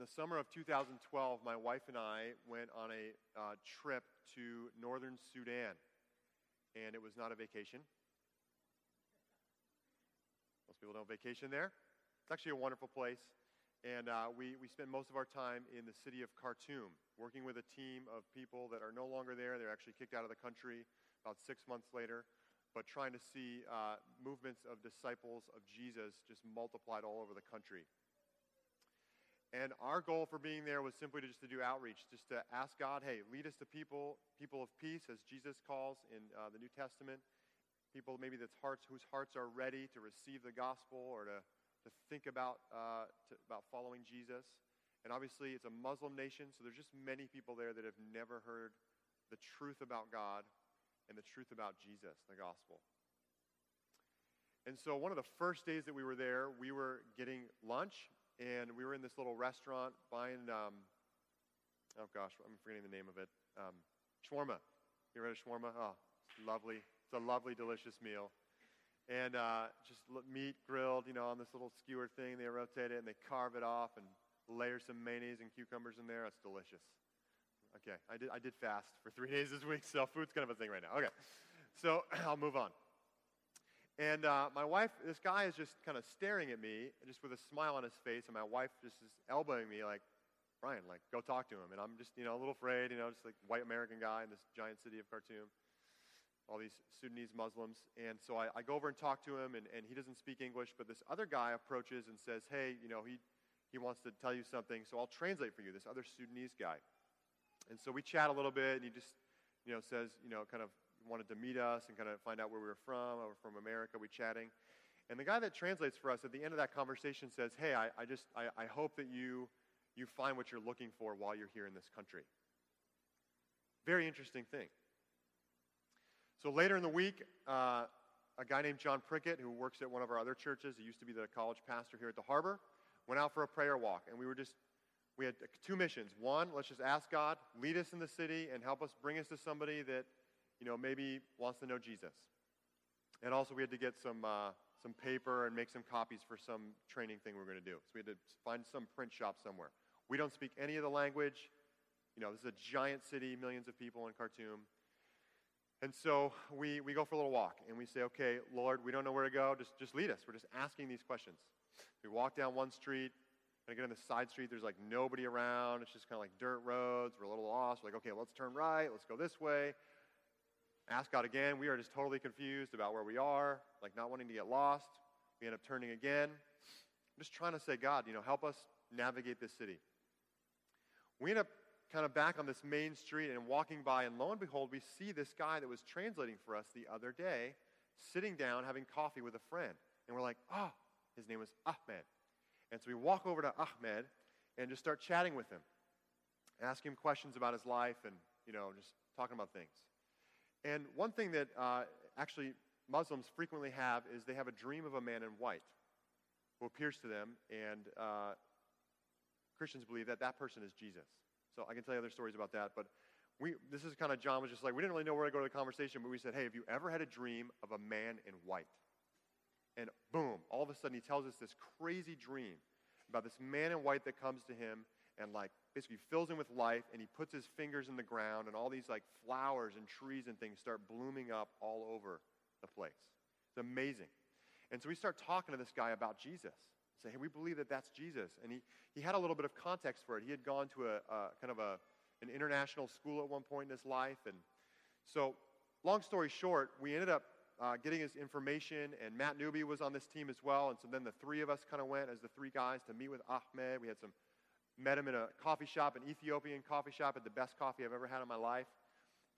the summer of 2012, my wife and I went on a uh, trip to northern Sudan. And it was not a vacation. Most people don't vacation there. It's actually a wonderful place. And uh, we, we spent most of our time in the city of Khartoum, working with a team of people that are no longer there. They're actually kicked out of the country about six months later, but trying to see uh, movements of disciples of Jesus just multiplied all over the country. And our goal for being there was simply to just to do outreach, just to ask God, hey, lead us to people, people of peace, as Jesus calls in uh, the New Testament, people maybe that's hearts whose hearts are ready to receive the gospel or to to think about, uh, to, about following Jesus. And obviously, it's a Muslim nation, so there's just many people there that have never heard the truth about God and the truth about Jesus, the gospel. And so, one of the first days that we were there, we were getting lunch, and we were in this little restaurant buying, um, oh gosh, I'm forgetting the name of it, um, shawarma. You ever had a shawarma? Oh, it's lovely. It's a lovely, delicious meal and uh, just meat grilled, you know, on this little skewer thing. They rotate it and they carve it off and layer some mayonnaise and cucumbers in there. It's delicious. Okay, I did, I did fast for three days this week, so food's kind of a thing right now. Okay, so I'll move on. And uh, my wife, this guy is just kind of staring at me, just with a smile on his face, and my wife just is elbowing me like, Brian, like, go talk to him. And I'm just, you know, a little afraid, you know, just like white American guy in this giant city of Khartoum all these Sudanese Muslims. And so I, I, go over and talk to him, and, and he doesn't speak English, but this other guy approaches and says, Hey, you know, he, he wants to tell you something, so I'll translate for you, this other Sudanese guy. And so we chat a little bit, and he just, you know, says, you know, kind of wanted to meet us and kind of find out where we were from. We're from America, we chatting. And the guy that translates for us at the end of that conversation says, Hey, I, I just, I, I hope that you, you find what you're looking for while you're here in this country. Very interesting thing. So later in the week, uh, a guy named John Prickett, who works at one of our other churches, he used to be the college pastor here at the harbor, went out for a prayer walk. And we were just, we had two missions. One, let's just ask God, lead us in the city and help us bring us to somebody that, you know, maybe wants to know Jesus. And also, we had to get some, uh, some paper and make some copies for some training thing we are going to do. So we had to find some print shop somewhere. We don't speak any of the language. You know, this is a giant city, millions of people in Khartoum. And so we, we go for a little walk and we say, okay, Lord, we don't know where to go. Just, just lead us. We're just asking these questions. We walk down one street and again, on the side street. There's like nobody around. It's just kind of like dirt roads. We're a little lost. We're like, okay, let's turn right. Let's go this way. Ask God again. We are just totally confused about where we are, like not wanting to get lost. We end up turning again. I'm just trying to say, God, you know, help us navigate this city. We end up kind of back on this main street and walking by, and lo and behold, we see this guy that was translating for us the other day sitting down having coffee with a friend. And we're like, oh, his name was Ahmed. And so we walk over to Ahmed and just start chatting with him, ask him questions about his life and, you know, just talking about things. And one thing that uh, actually Muslims frequently have is they have a dream of a man in white who appears to them, and uh, Christians believe that that person is Jesus. So I can tell you other stories about that. But we, this is kind of John was just like, we didn't really know where to go to the conversation, but we said, hey, have you ever had a dream of a man in white? And boom, all of a sudden he tells us this crazy dream about this man in white that comes to him and like basically fills him with life and he puts his fingers in the ground and all these like flowers and trees and things start blooming up all over the place. It's amazing. And so we start talking to this guy about Jesus say, hey, we believe that that's Jesus. And he, he had a little bit of context for it. He had gone to a, a kind of a, an international school at one point in his life. And so, long story short, we ended up uh, getting his information, and Matt Newby was on this team as well. And so then the three of us kind of went as the three guys to meet with Ahmed. We had some, met him in a coffee shop, an Ethiopian coffee shop, at the best coffee I've ever had in my life,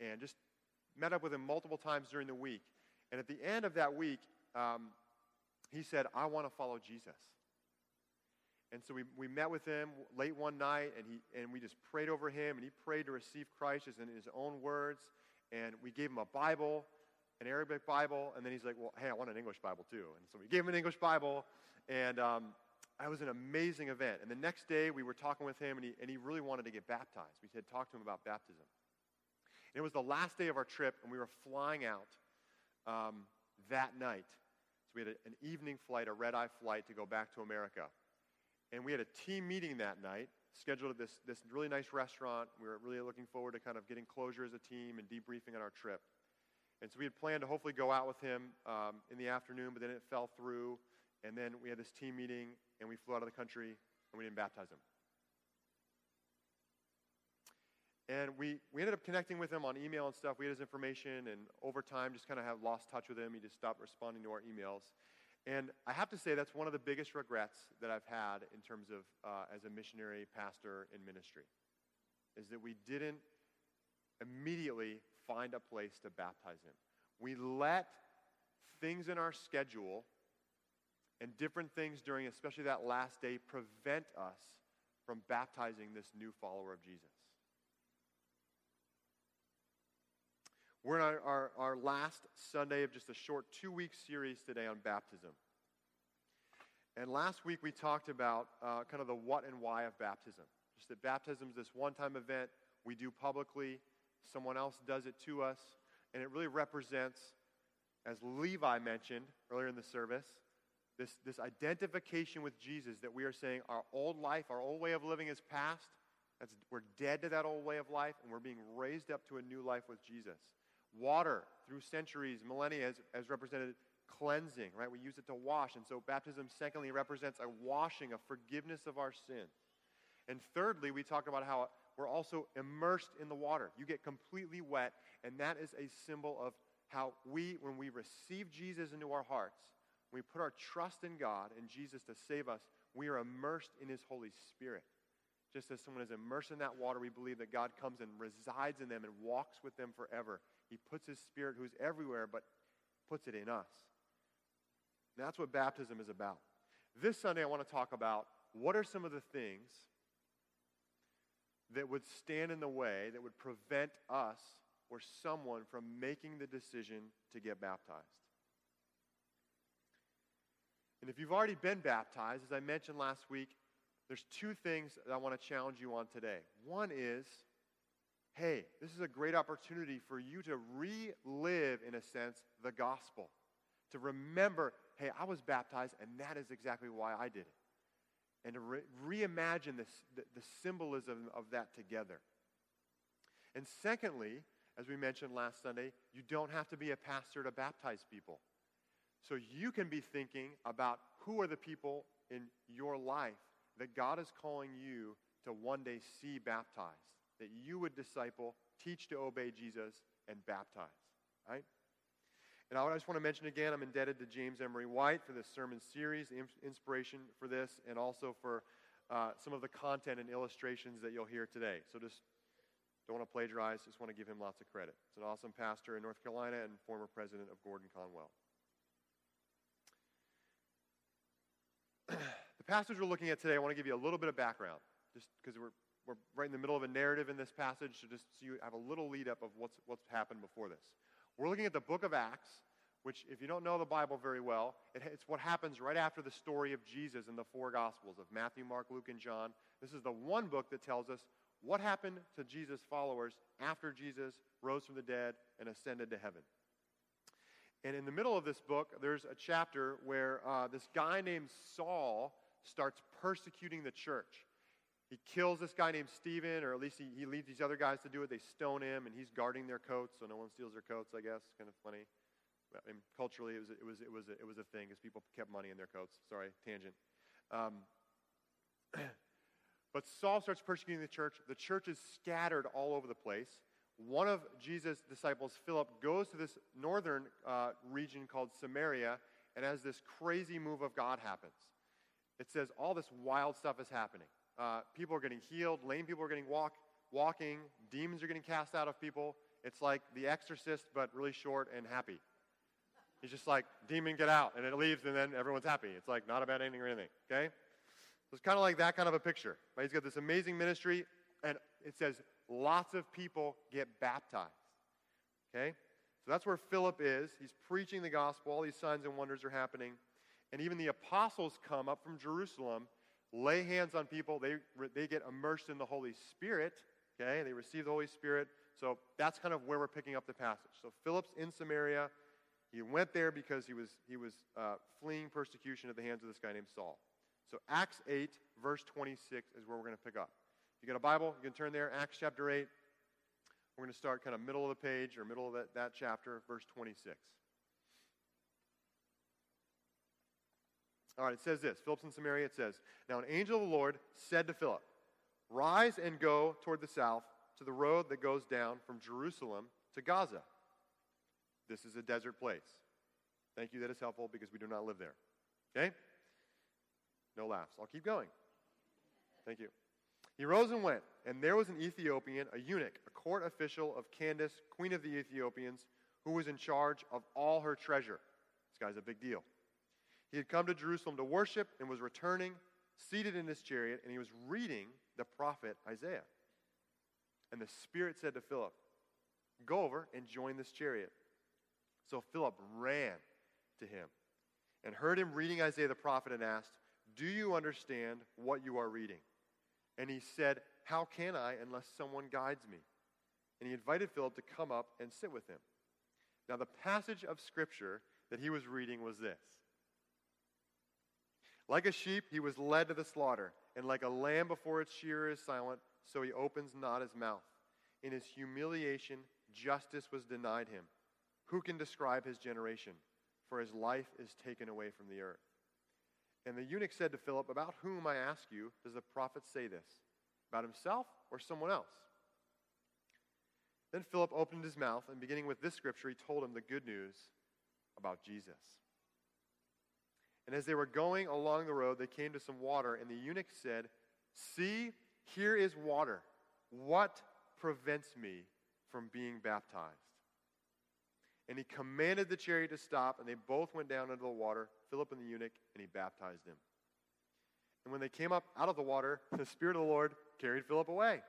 and just met up with him multiple times during the week. And at the end of that week, um, he said, I want to follow Jesus. And so we, we met with him late one night, and, he, and we just prayed over him, and he prayed to receive Christ in his own words. And we gave him a Bible, an Arabic Bible, and then he's like, well, hey, I want an English Bible too. And so we gave him an English Bible, and um, it was an amazing event. And the next day, we were talking with him, and he, and he really wanted to get baptized. We had talked to him about baptism. And it was the last day of our trip, and we were flying out um, that night. So we had a, an evening flight, a red eye flight to go back to America. And we had a team meeting that night, scheduled at this, this really nice restaurant. We were really looking forward to kind of getting closure as a team and debriefing on our trip. And so we had planned to hopefully go out with him um, in the afternoon, but then it fell through. And then we had this team meeting, and we flew out of the country, and we didn't baptize him. And we, we ended up connecting with him on email and stuff. We had his information, and over time, just kind of have lost touch with him. He just stopped responding to our emails. And I have to say, that's one of the biggest regrets that I've had in terms of uh, as a missionary pastor in ministry, is that we didn't immediately find a place to baptize him. We let things in our schedule and different things during, especially that last day, prevent us from baptizing this new follower of Jesus. We're in our, our, our, last Sunday of just a short two week series today on baptism. And last week we talked about uh, kind of the what and why of baptism. Just that baptism is this one time event we do publicly, someone else does it to us, and it really represents, as Levi mentioned earlier in the service, this, this identification with Jesus that we are saying our old life, our old way of living is past. That's, we're dead to that old way of life, and we're being raised up to a new life with Jesus. Water, through centuries, millennia, has, has represented cleansing, right? We use it to wash. And so baptism, secondly, represents a washing, a forgiveness of our sins. And thirdly, we talk about how we're also immersed in the water. You get completely wet, and that is a symbol of how we, when we receive Jesus into our hearts, we put our trust in God and Jesus to save us, we are immersed in His Holy Spirit. Just as someone is immersed in that water, we believe that God comes and resides in them and walks with them forever. He puts His Spirit, who's everywhere, but puts it in us. And that's what baptism is about. This Sunday, I want to talk about what are some of the things that would stand in the way, that would prevent us or someone from making the decision to get baptized. And if you've already been baptized, as I mentioned last week, there's two things that I want to challenge you on today. One is hey, this is a great opportunity for you to relive, in a sense, the gospel. To remember, hey, I was baptized, and that is exactly why I did it. And to re- reimagine this, the, the symbolism of that together. And secondly, as we mentioned last Sunday, you don't have to be a pastor to baptize people. So you can be thinking about who are the people in your life that God is calling you to one day see baptized that you would disciple, teach to obey Jesus, and baptize. Right? And I just want to mention again, I'm indebted to James Emery White for this sermon series, inspiration for this, and also for uh, some of the content and illustrations that you'll hear today. So just don't want to plagiarize, just want to give him lots of credit. It's an awesome pastor in North Carolina and former president of Gordon Conwell. the passage we're looking at today, I want to give you a little bit of background, just because we're we're right in the middle of a narrative in this passage, so just so you have a little lead up of what's, what's happened before this. We're looking at the book of Acts, which, if you don't know the Bible very well, it, it's what happens right after the story of Jesus in the four Gospels of Matthew, Mark, Luke, and John. This is the one book that tells us what happened to Jesus' followers after Jesus rose from the dead and ascended to heaven. And in the middle of this book, there's a chapter where uh, this guy named Saul starts persecuting the church. He kills this guy named Stephen, or at least he, he leads these other guys to do it. They stone him, and he's guarding their coats so no one steals their coats, I guess. Kind of funny. I mean, culturally, it was, it was, it was, it was a thing because people kept money in their coats. Sorry, tangent. Um, but Saul starts persecuting the church. The church is scattered all over the place. One of Jesus' disciples, Philip, goes to this northern uh, region called Samaria, and as this crazy move of God happens, it says all this wild stuff is happening. Uh, people are getting healed. Lame people are getting walk, walking. Demons are getting cast out of people. It's like The Exorcist, but really short and happy. He's just like, demon, get out. And it leaves, and then everyone's happy. It's like not a bad ending or anything, okay? So it's kind of like that kind of a picture. Right? He's got this amazing ministry, and it says lots of people get baptized, okay? So that's where Philip is. He's preaching the gospel. All these signs and wonders are happening. And even the apostles come up from Jerusalem lay hands on people, they, they get immersed in the Holy Spirit. Okay, they receive the Holy Spirit. So that's kind of where we're picking up the passage. So Philip's in Samaria. He went there because he was, he was uh, fleeing persecution at the hands of this guy named Saul. So Acts 8, verse 26 is where we're going to pick up. You got a Bible, you can turn there, Acts chapter 8. We're going to start kind of middle of the page or middle of that, that chapter, verse 26. All right, it says this Philip's in Samaria. It says, Now an angel of the Lord said to Philip, Rise and go toward the south to the road that goes down from Jerusalem to Gaza. This is a desert place. Thank you, that is helpful because we do not live there. Okay? No laughs. I'll keep going. Thank you. He rose and went, and there was an Ethiopian, a eunuch, a court official of Candace, queen of the Ethiopians, who was in charge of all her treasure. This guy's a big deal. He had come to Jerusalem to worship and was returning, seated in his chariot, and he was reading the prophet Isaiah. And the Spirit said to Philip, Go over and join this chariot. So Philip ran to him and heard him reading Isaiah the prophet and asked, Do you understand what you are reading? And he said, How can I unless someone guides me? And he invited Philip to come up and sit with him. Now, the passage of Scripture that he was reading was this Like a sheep, he was led to the slaughter, and like a lamb before its shearer is silent, so he opens not his mouth. In his humiliation, justice was denied him. Who can describe his generation? For his life is taken away from the earth. And the eunuch said to Philip, About whom, I ask you, does the prophet say this? About himself or someone else? Then Philip opened his mouth, and beginning with this scripture, he told him the good news about Jesus. And as they were going along the road, they came to some water, and the eunuch said, See, here is water. What prevents me from being baptized? And he commanded the chariot to stop, and they both went down into the water, Philip and the eunuch, and he baptized him. And when they came up out of the water, the Spirit of the Lord carried Philip away.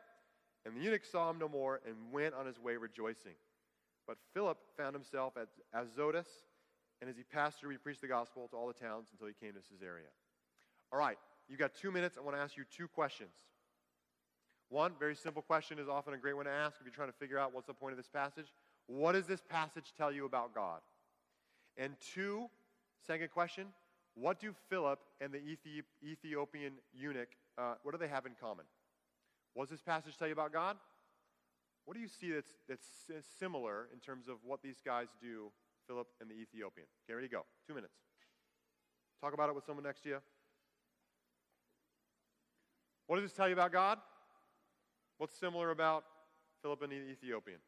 And the eunuch saw him no more and went on his way rejoicing. But Philip found himself at Azotus, and as he passed through, he preached the gospel to all the towns until he came to Caesarea. All right, you've got two minutes. I want to ask you two questions. One, very simple question is often a great one to ask if you're trying to figure out what's the point of this passage. What does this passage tell you about God? And two, second question, what do Philip and the Ethiopian eunuch, uh, what do they have in common? What does this passage tell you about God? What do you see that's, that's similar in terms of what these guys do, Philip and the Ethiopian? Okay, ready to go. Two minutes. Talk about it with someone next to you. What does this tell you about God? What's similar about Philip and the Ethiopian?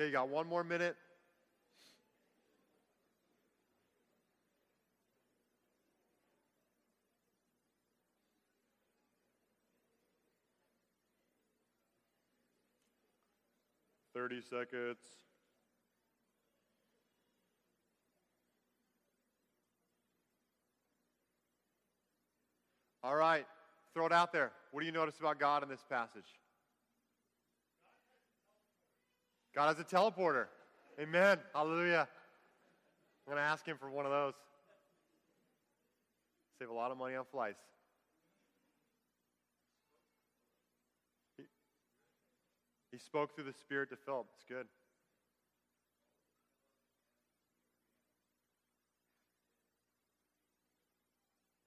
Okay, you got one more minute. Thirty seconds. All right, throw it out there. What do you notice about God in this passage? God has a teleporter. Amen. Hallelujah. I'm going to ask him for one of those. Save a lot of money on flights. He, he spoke through the Spirit to Philip. It's good.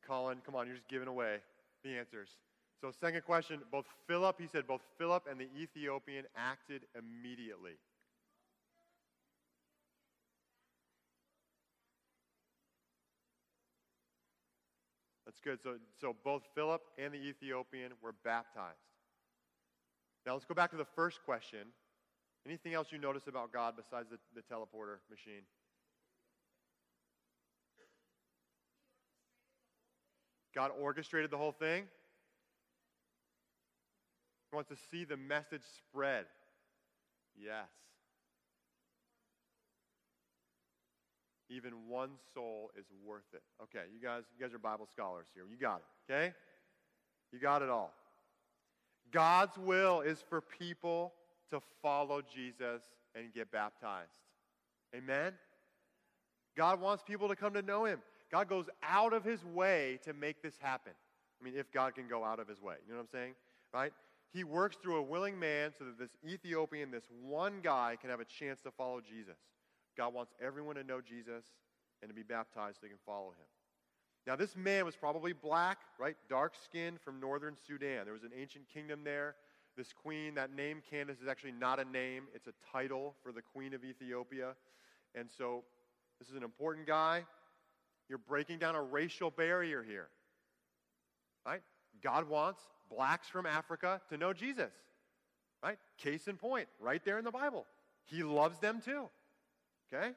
Colin, come on, you're just giving away the answers. So, second question both Philip, he said, both Philip and the Ethiopian acted immediately. That's good. So, so both Philip and the Ethiopian were baptized. Now let's go back to the first question. Anything else you notice about God besides the, the teleporter machine? God orchestrated the whole thing. He wants to see the message spread. Yes. Even one soul is worth it. Okay, you guys, you guys are Bible scholars here. You got it, okay? You got it all. God's will is for people to follow Jesus and get baptized. Amen? God wants people to come to know him. God goes out of his way to make this happen. I mean, if God can go out of his way. You know what I'm saying? Right? He works through a willing man so that this Ethiopian, this one guy, can have a chance to follow Jesus. God wants everyone to know Jesus and to be baptized so they can follow him. Now, this man was probably black, right? Dark skinned from northern Sudan. There was an ancient kingdom there. This queen, that name Candace, is actually not a name, it's a title for the queen of Ethiopia. And so, this is an important guy. You're breaking down a racial barrier here, right? God wants blacks from Africa to know Jesus, right? Case in point, right there in the Bible. He loves them too. Okay?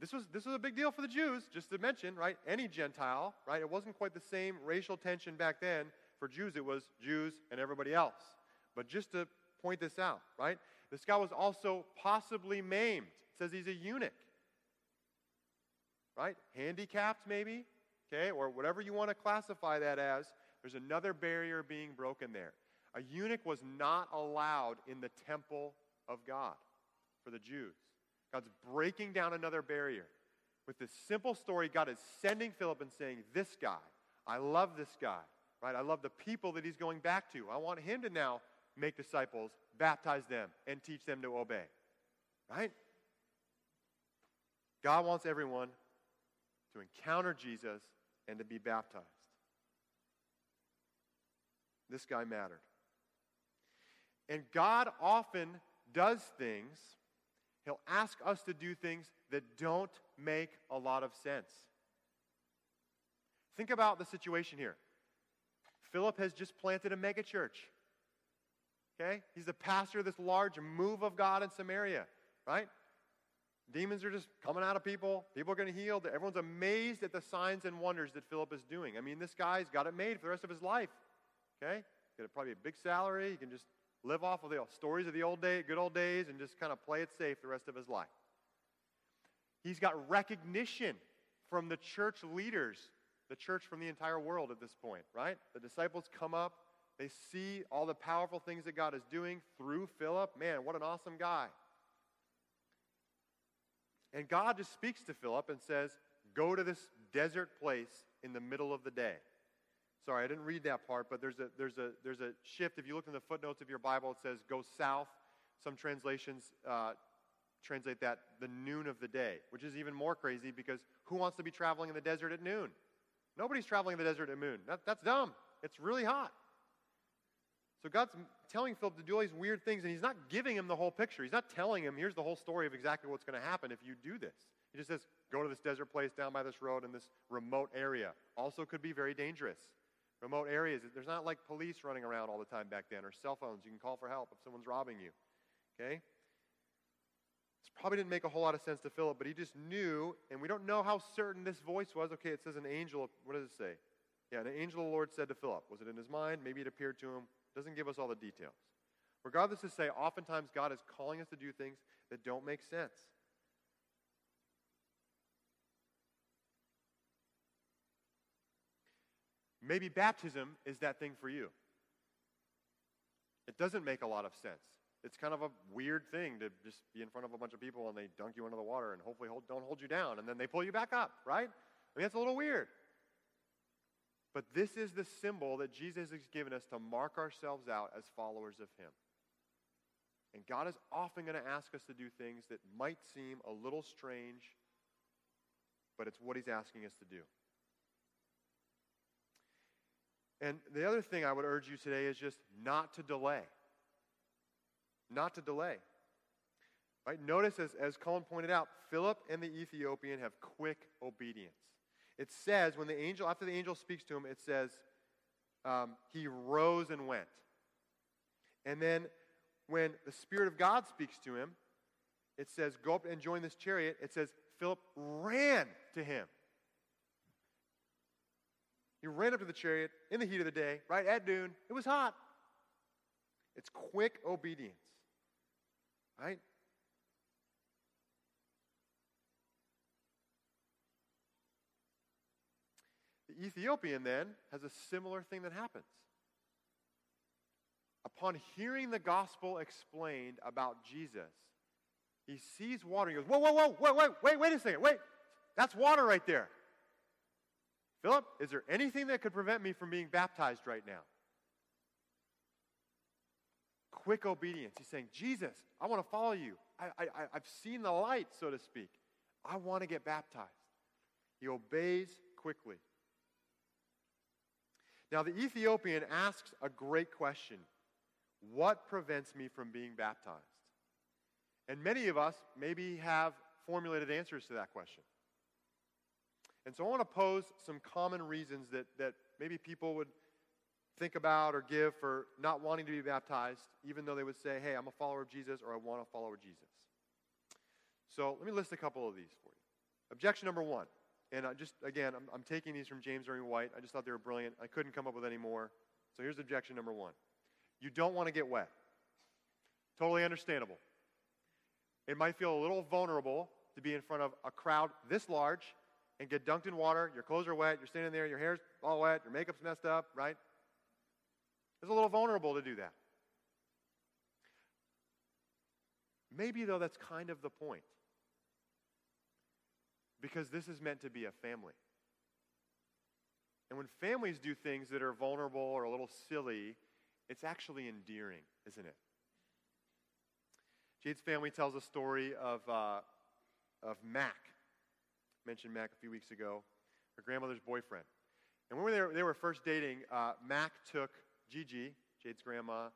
This was, this was a big deal for the Jews, just to mention, right? Any Gentile, right? It wasn't quite the same racial tension back then. For Jews, it was Jews and everybody else. But just to point this out, right? This guy was also possibly maimed. It says he's a eunuch, right? Handicapped, maybe, okay? Or whatever you want to classify that as. There's another barrier being broken there. A eunuch was not allowed in the temple of God for the Jews. God's breaking down another barrier. With this simple story, God is sending Philip and saying, This guy, I love this guy, right? I love the people that he's going back to. I want him to now make disciples, baptize them, and teach them to obey, right? God wants everyone to encounter Jesus and to be baptized. This guy mattered. And God often does things He'll ask us to do things that don't make a lot of sense. Think about the situation here. Philip has just planted a megachurch. Okay? He's the pastor of this large move of God in Samaria, right? Demons are just coming out of people. People are going to heal. Everyone's amazed at the signs and wonders that Philip is doing. I mean, this guy's got it made for the rest of his life. Okay? Got probably a big salary. He can just live off of the stories of the old day, good old days and just kind of play it safe the rest of his life. He's got recognition from the church leaders, the church from the entire world at this point, right? The disciples come up, they see all the powerful things that God is doing through Philip. Man, what an awesome guy. And God just speaks to Philip and says, Go to this desert place in the middle of the day. Sorry, I didn't read that part, but there's a, there's, a, there's a shift. If you look in the footnotes of your Bible, it says go south. Some translations uh, translate that the noon of the day, which is even more crazy because who wants to be traveling in the desert at noon? Nobody's traveling in the desert at noon. That, that's dumb. It's really hot. So God's telling Philip to do all these weird things, and he's not giving him the whole picture. He's not telling him, here's the whole story of exactly what's going to happen if you do this. He just says, go to this desert place down by this road in this remote area. Also could be very dangerous remote areas. There's not like police running around all the time back then or cell phones. You can call for help if someone's robbing you. Okay? This probably didn't make a whole lot of sense to Philip, but he just knew, and we don't know how certain this voice was. Okay, it says an angel. What does it say? Yeah, an angel of the Lord said to Philip. Was it in his mind? Maybe it appeared to him. Doesn't give us all the details. Regardless to say, oftentimes God is calling us to do things that don't make sense. Maybe baptism is that thing for you. It doesn't make a lot of sense. It's kind of a weird thing to just be in front of a bunch of people and they dunk you into the water and hopefully hold, don't hold you down and then they pull you back up, right? I mean, that's a little weird. But this is the symbol that Jesus has given us to mark ourselves out as followers of Him. And God is often going to ask us to do things that might seem a little strange, but it's what He's asking us to do. And the other thing I would urge you today is just not to delay. Not to delay. Right? Notice, as, as Colin pointed out, Philip and the Ethiopian have quick obedience. It says, when the angel, after the angel speaks to him, it says, um, he rose and went. And then when the Spirit of God speaks to him, it says, go up and join this chariot. It says, Philip ran to him. He ran up to the chariot in the heat of the day, right at noon. It was hot. It's quick obedience, right? Ethiopian then has a similar thing that happens. Upon hearing the gospel explained about Jesus, he sees water. He goes, Whoa, whoa, whoa, wait, wait, wait, wait a second. Wait, that's water right there. Philip, is there anything that could prevent me from being baptized right now? Quick obedience. He's saying, Jesus, I want to follow you. I, I, I've seen the light, so to speak. I want to get baptized. He obeys quickly. Now, the Ethiopian asks a great question What prevents me from being baptized? And many of us maybe have formulated answers to that question. And so I want to pose some common reasons that, that maybe people would think about or give for not wanting to be baptized, even though they would say, hey, I'm a follower of Jesus or I want to follow Jesus. So let me list a couple of these for you. Objection number one, and I just, again, I'm, I'm taking these from James Irving White. I just thought they were brilliant. I couldn't come up with any more. So here's objection number one you don't want to get wet. Totally understandable. It might feel a little vulnerable to be in front of a crowd this large and get dunked in water. Your clothes are wet. You're standing there. Your hair's all wet. Your makeup's messed up, right? It's a little vulnerable to do that. Maybe, though, that's kind of the point. Because this is meant to be a family. And when families do things that are vulnerable or a little silly, it's actually endearing, isn't it? Jade's family tells a story of, uh, of Mac mentioned Mac a few weeks ago, her grandmother's boyfriend. And when they were, they were first dating, uh, Mac took Gigi, Jade's grandma,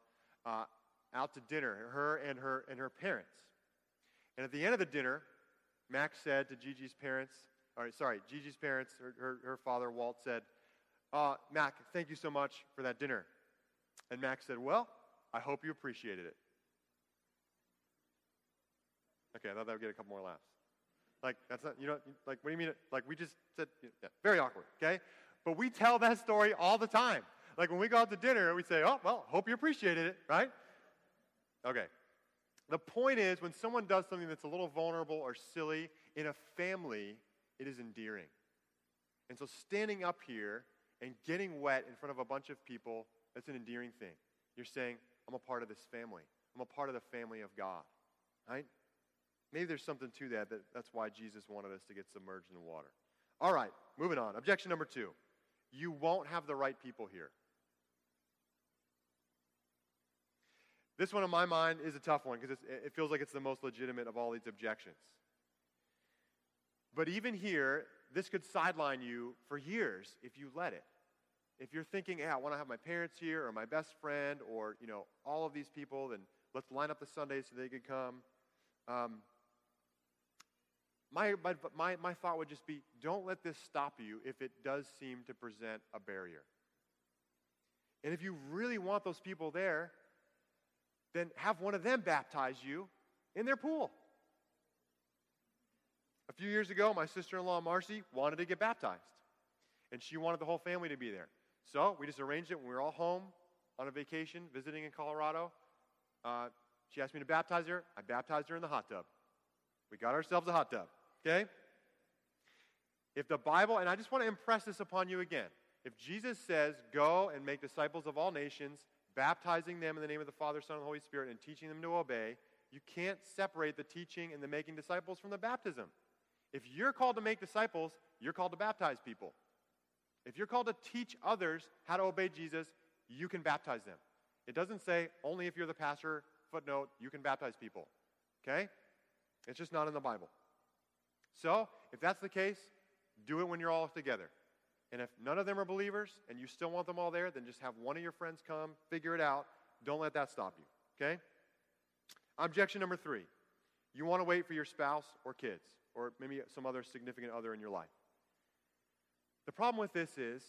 uh, out to dinner, her and her and her parents. And at the end of the dinner, Mac said to Gigi's parents, or sorry, Gigi's parents, her, her, her father, Walt, said, uh, Mac, thank you so much for that dinner. And Mac said, Well, I hope you appreciated it. Okay, I thought that would get a couple more laughs. Like, that's not, you know, like, what do you mean? Like, we just said, yeah, very awkward, okay? But we tell that story all the time. Like, when we go out to dinner, we say, oh, well, hope you appreciated it, right? Okay. The point is, when someone does something that's a little vulnerable or silly in a family, it is endearing. And so, standing up here and getting wet in front of a bunch of people, that's an endearing thing. You're saying, I'm a part of this family. I'm a part of the family of God, right? Maybe there's something to that, that that's why Jesus wanted us to get submerged in water. All right, moving on. Objection number two you won't have the right people here. This one, in my mind, is a tough one because it feels like it's the most legitimate of all these objections. But even here, this could sideline you for years if you let it. If you're thinking, hey, I want to have my parents here or my best friend or, you know, all of these people, then let's line up the Sundays so they could come. Um, my, my, my thought would just be don't let this stop you if it does seem to present a barrier. And if you really want those people there, then have one of them baptize you in their pool. A few years ago, my sister in law, Marcy, wanted to get baptized. And she wanted the whole family to be there. So we just arranged it when we were all home on a vacation, visiting in Colorado. Uh, she asked me to baptize her. I baptized her in the hot tub. We got ourselves a hot tub. Okay? If the Bible, and I just want to impress this upon you again. If Jesus says, go and make disciples of all nations, baptizing them in the name of the Father, Son, and Holy Spirit, and teaching them to obey, you can't separate the teaching and the making disciples from the baptism. If you're called to make disciples, you're called to baptize people. If you're called to teach others how to obey Jesus, you can baptize them. It doesn't say only if you're the pastor, footnote, you can baptize people. Okay? It's just not in the Bible. So, if that's the case, do it when you're all together. And if none of them are believers and you still want them all there, then just have one of your friends come, figure it out. Don't let that stop you, okay? Objection number three you want to wait for your spouse or kids, or maybe some other significant other in your life. The problem with this is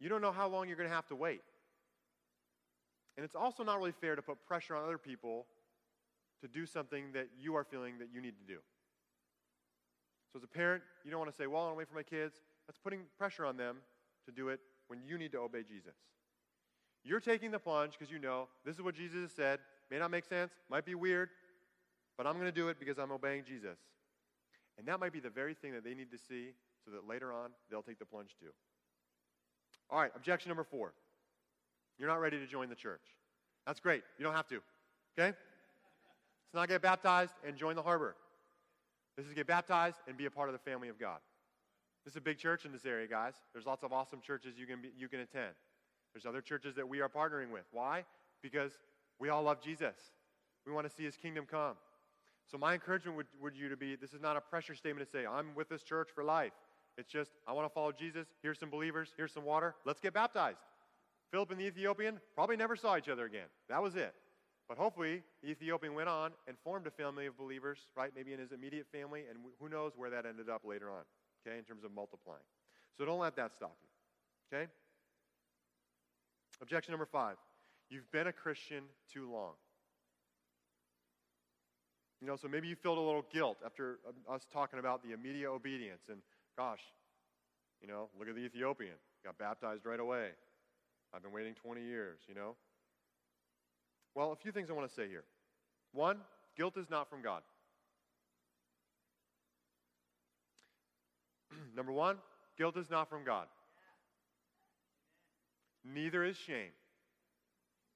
you don't know how long you're going to have to wait. And it's also not really fair to put pressure on other people to do something that you are feeling that you need to do. So, as a parent, you don't want to say, Well, I want to wait for my kids. That's putting pressure on them to do it when you need to obey Jesus. You're taking the plunge because you know this is what Jesus has said. May not make sense, might be weird, but I'm going to do it because I'm obeying Jesus. And that might be the very thing that they need to see so that later on they'll take the plunge too. All right, objection number four. You're not ready to join the church. That's great. You don't have to. Okay? Let's not get baptized and join the harbor. This is get baptized and be a part of the family of God. This is a big church in this area, guys. There's lots of awesome churches you can, be, you can attend. There's other churches that we are partnering with. Why? Because we all love Jesus. We want to see his kingdom come. So my encouragement would, would you to be this is not a pressure statement to say, I'm with this church for life. It's just, I want to follow Jesus. Here's some believers. Here's some water. Let's get baptized. Philip and the Ethiopian probably never saw each other again. That was it. But hopefully, the Ethiopian went on and formed a family of believers, right? Maybe in his immediate family, and who knows where that ended up later on, okay, in terms of multiplying. So don't let that stop you, okay? Objection number five you've been a Christian too long. You know, so maybe you felt a little guilt after uh, us talking about the immediate obedience and, gosh, you know, look at the Ethiopian. Got baptized right away. I've been waiting 20 years, you know? Well, a few things I want to say here. One, guilt is not from God. Number one, guilt is not from God. Neither is shame.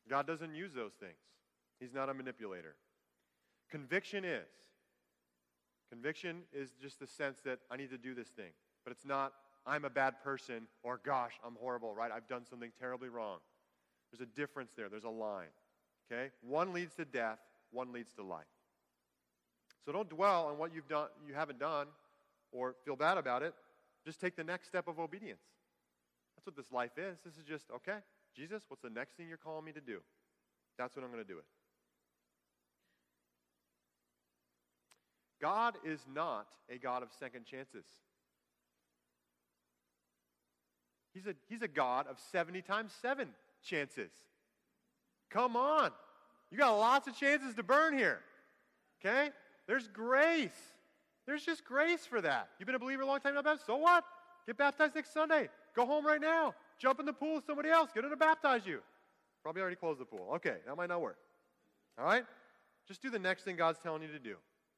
God doesn't use those things, He's not a manipulator. Conviction is. Conviction is just the sense that I need to do this thing, but it's not I'm a bad person or gosh, I'm horrible, right? I've done something terribly wrong. There's a difference there, there's a line. Okay? One leads to death, one leads to life. So don't dwell on what you've done you haven't done or feel bad about it. Just take the next step of obedience. That's what this life is. This is just, okay, Jesus, what's the next thing you're calling me to do? That's what I'm going to do it. God is not a God of second chances. He's a, he's a God of 70 times 7 chances. Come on. You got lots of chances to burn here. Okay? There's grace. There's just grace for that. You've been a believer a long time, not baptized. So what? Get baptized next Sunday. Go home right now. Jump in the pool with somebody else. Get them to baptize you. Probably already closed the pool. Okay, that might not work. All right? Just do the next thing God's telling you to do.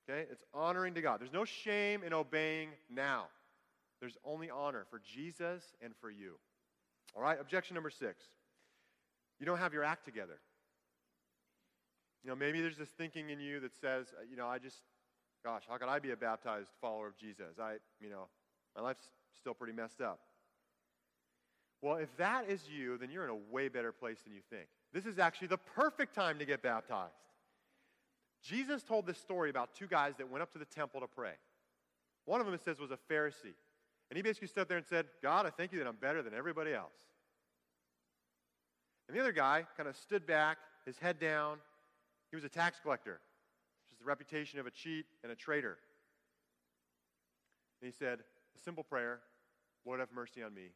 Okay? It's honoring to God. There's no shame in obeying now. There's only honor for Jesus and for you. All right? Objection number six. You don't have your act together. You know, maybe there's this thinking in you that says, uh, you know, I just, gosh, how could I be a baptized follower of Jesus? I, you know, my life's still pretty messed up. Well, if that is you, then you're in a way better place than you think. This is actually the perfect time to get baptized. Jesus told this story about two guys that went up to the temple to pray. One of them, it says, was a Pharisee. And he basically stood there and said, God, I thank you that I'm better than everybody else. And the other guy kind of stood back, his head down. He was a tax collector, the reputation of a cheat and a traitor. And he said, A simple prayer Lord, have mercy on me,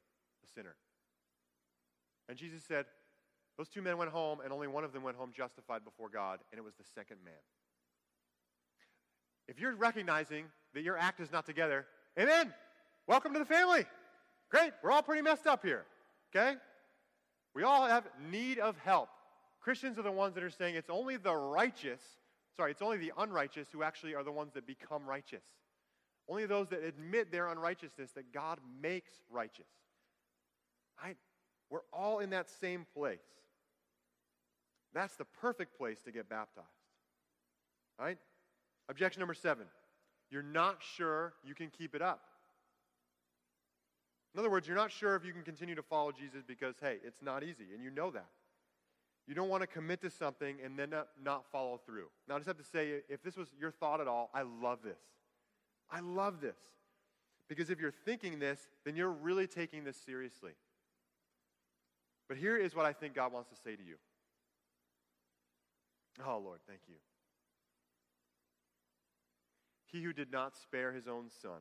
a sinner. And Jesus said, Those two men went home, and only one of them went home justified before God, and it was the second man. If you're recognizing that your act is not together, amen. Welcome to the family. Great. We're all pretty messed up here. Okay? We all have need of help. Christians are the ones that are saying it's only the righteous, sorry, it's only the unrighteous who actually are the ones that become righteous. Only those that admit their unrighteousness that God makes righteous. Right? We're all in that same place. That's the perfect place to get baptized. Right? Objection number seven. You're not sure you can keep it up. In other words, you're not sure if you can continue to follow Jesus because, hey, it's not easy, and you know that. You don't want to commit to something and then not, follow through. Now, I just have to say, if this was your thought at all, I love this. I love this. Because if you're thinking this, then you're really taking this seriously. But here is what I think God wants to say to you. Oh, Lord, thank you. He who did not spare his own son,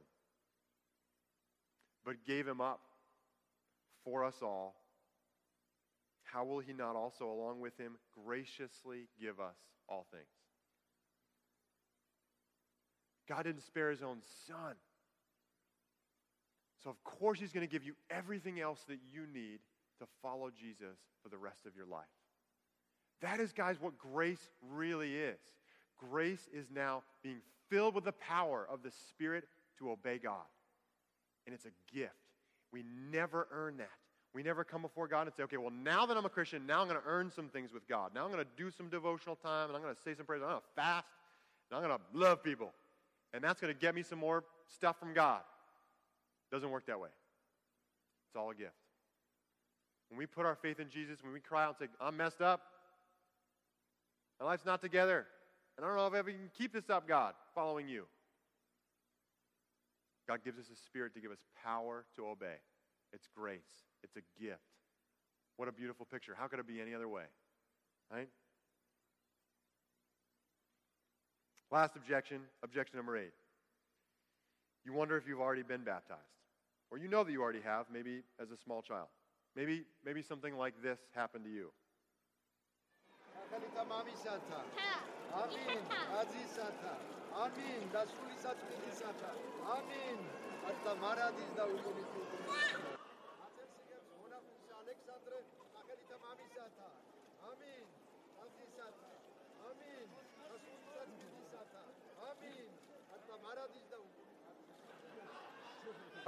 but gave him up for us all, how will he not also, along with him, graciously give us all things? God didn't spare his own son. So, of course, He's going to give you everything else that you need to follow Jesus for the rest of your life. That is, guys, what grace really is. Grace is now being filled with the power of the Spirit to obey God. And it's a gift. We never earn that. We never come before God and say, okay, well, now that I'm a Christian, now I'm going to earn some things with God. Now I'm going to do some devotional time, and I'm going to say some prayers. I'm going to fast, and I'm going to love people. And that's going to get me some more stuff from God. Doesn't work that way. It's all a gift. When we put our faith in Jesus, when we cry out and say, I'm messed up, my life's not together, and I don't know if I ever can keep this up, God, following you. God gives us a spirit to give us power to obey. It's grace, it's a gift. What a beautiful picture. How could it be any other way? Right? Last objection, objection number eight. You wonder if you've already been baptized. Or you know that you already have, maybe as a small child. Maybe, maybe something like this happened to you.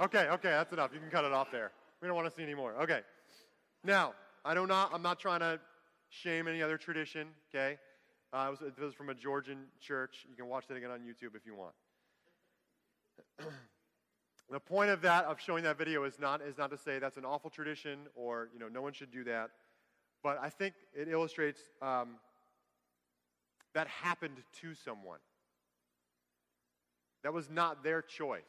Okay, okay, that's enough. You can cut it off there. We don't want to see any more. Okay. Now, I do not, I'm not trying to shame any other tradition, okay? Uh, it, was, it was from a Georgian church. You can watch that again on YouTube if you want. the point of that, of showing that video, is not, is not to say that's an awful tradition or, you know, no one should do that. But I think it illustrates um, that happened to someone. That was not their choice.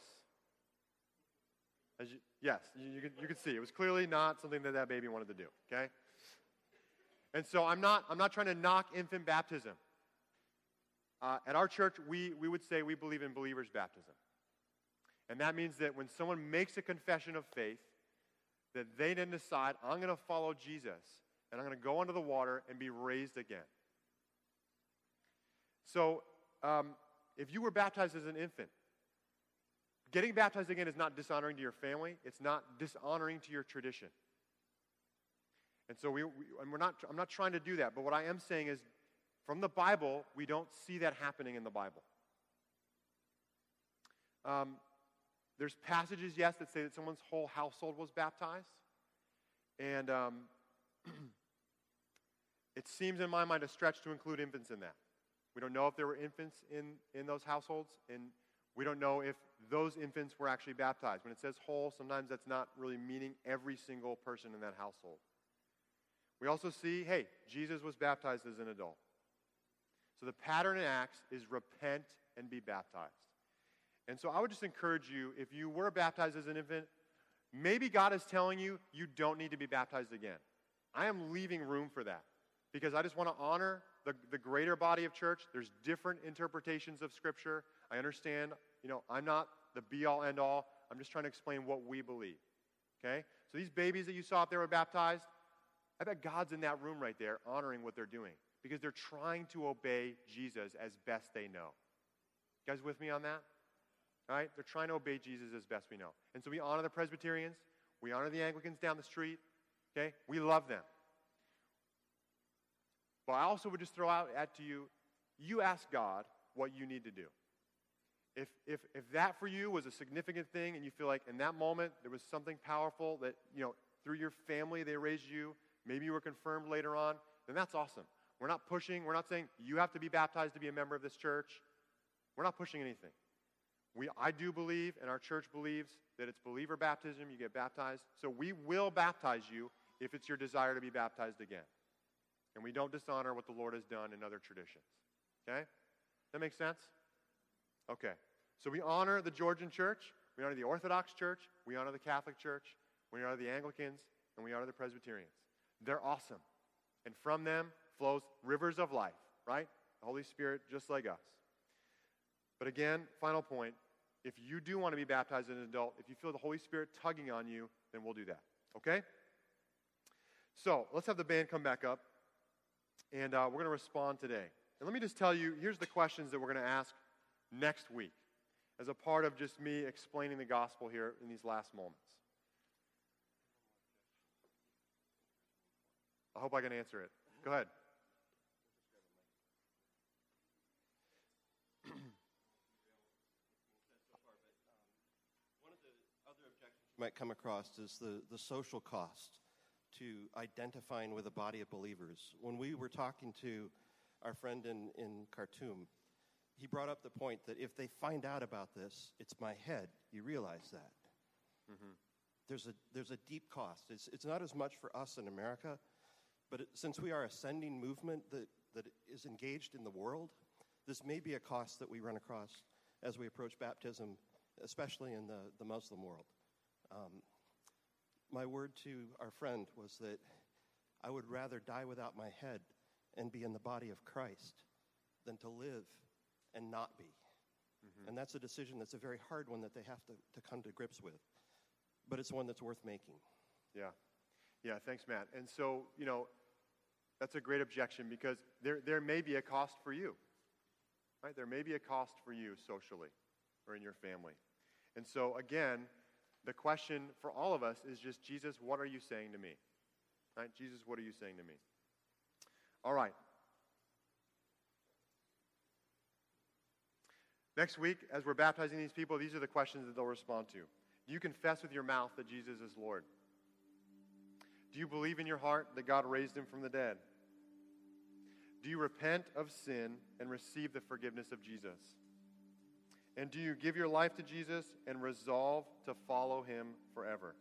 You, yes, you, you, can, you can see. It was clearly not something that that baby wanted to do, okay? And so I'm not, I'm not trying to knock infant baptism. Uh, at our church, we, we would say we believe in believer's baptism. And that means that when someone makes a confession of faith, that they then decide, I'm going to follow Jesus, and I'm going to go under the water and be raised again. So, um, if you were baptized as an infant, Getting baptized again is not dishonoring to your family, it's not dishonoring to your tradition. And so we, we and we're not, I'm not trying to do that, but what I am saying is from the Bible, we don't see that happening in the Bible. Um, there's passages, yes, that say that someone's whole household was baptized. And um, it seems in my mind a stretch to include infants in that. We don't know if there were infants in, in those households, and we don't know if those infants were actually baptized. When it says whole, sometimes that's not really meaning every single person in that household. We also see, hey, Jesus was baptized as an adult. So the pattern in Acts is repent and be baptized. And so I would just encourage you, if you were baptized as an infant, maybe God is telling you you don't need to be baptized again. I am leaving room for that because I just want to honor the, the greater body of church. There's different interpretations of Scripture. I understand, you know, I'm not the be all end all. I'm just trying to explain what we believe. Okay? So these babies that you saw up there were baptized. I bet God's in that room right there honoring what they're doing because they're trying to obey Jesus as best they know. You guys with me on that? All right? They're trying to obey Jesus as best we know. And so we honor the Presbyterians, we honor the Anglicans down the street. Okay? We love them. But I also would just throw out at to you, you ask God what you need to do. If, if, if that for you was a significant thing and you feel like in that moment there was something powerful that, you know, through your family they raised you, maybe you were confirmed later on, then that's awesome. We're not pushing, we're not saying you have to be baptized to be a member of this church. We're not pushing anything. We, I do believe, and our church believes, that it's believer baptism, you get baptized. So we will baptize you if it's your desire to be baptized again. And we don't dishonor what the Lord has done in other traditions. Okay? That makes sense? Okay. So we honor the Georgian church, we honor the Orthodox church, we honor the Catholic church, we honor the Anglicans, and we honor the Presbyterians. They're awesome. And from them flows rivers of life, right? The Holy Spirit, just like us. But again, final point if you do want to be baptized as an adult, if you feel the Holy Spirit tugging on you, then we'll do that. Okay? So let's have the band come back up, and uh, we're going to respond today. And let me just tell you here's the questions that we're going to ask next week. as a part of just me explaining the gospel here in these last moments? I hope I can answer it. Go ahead. might come across is the, the social cost to identifying with a body of believers. When we were talking to our friend in, in Khartoum, he brought up the point that if they find out about this, it's my head. You realize that. Mm-hmm. There's, a, there's a deep cost. It's, it's not as much for us in America, but it, since we are a sending movement that, that is engaged in the world, this may be a cost that we run across as we approach baptism, especially in the, the Muslim world. Um, my word to our friend was that I would rather die without my head and be in the body of Christ than to live and not be. Mm-hmm. And that's a decision that's a very hard one that they have to, to come to grips with. But it's one that's worth making. Yeah. Yeah, thanks, Matt. And so, you know, that's a great objection because there, there may be a cost for you, right? There may be a cost for you socially or in your family. And so, again, the question for all of us is just, Jesus, what are you saying to me? Right? Jesus, what are you saying to me? All right. Next week, as we're baptizing these people, these are the questions that they'll respond to. Do you confess with your mouth that Jesus is Lord? Do you believe in your heart that God raised him from the dead? Do you repent of sin and receive the forgiveness of Jesus? And do you give your life to Jesus and resolve to follow him forever?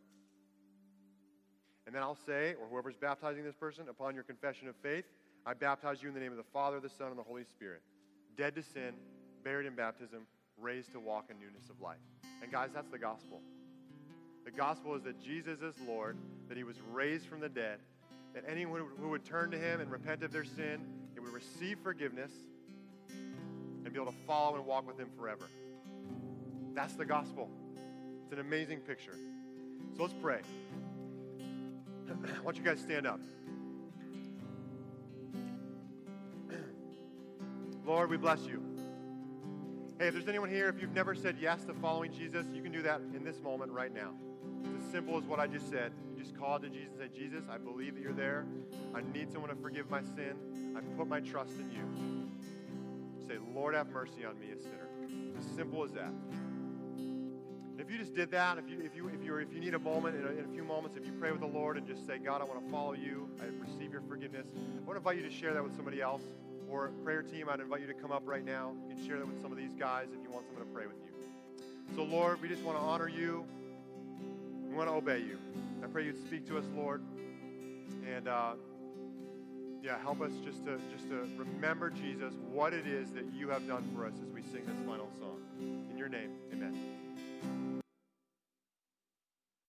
And then I'll say, or whoever's baptizing this person, upon your confession of faith, I baptize you in the name of the Father, the Son, and the Holy Spirit. Dead to sin, buried in baptism, raised to walk in newness of life. And guys, that's the gospel. The gospel is that Jesus is Lord, that he was raised from the dead, that anyone who would turn to him and repent of their sin, they would receive forgiveness and be able to follow and walk with him forever. That's the gospel. It's an amazing picture. So let's pray. I want you guys to stand up. Lord, we bless you. Hey, if there's anyone here, if you've never said yes to following Jesus, you can do that in this moment right now. It's as simple as what I just said. Just call to Jesus and say, Jesus, I believe that you're there. I need someone to forgive my sin. I put my trust in you. Say, Lord, have mercy on me, a sinner. As simple as that if you just did that, if you, if you, if you, if you need a moment, in a, in a few moments, if you pray with the Lord and just say, God, I want to follow you, I receive your forgiveness, I want to invite you to share that with somebody else. Or prayer team, I'd invite you to come up right now. You can share that with some of these guys if you want someone to pray with you. So, Lord, we just want to honor you. We want to obey you. I pray you'd speak to us, Lord. And uh, yeah, help us just to just to remember Jesus, what it is that you have done for us as we sing this final song. In your name, amen.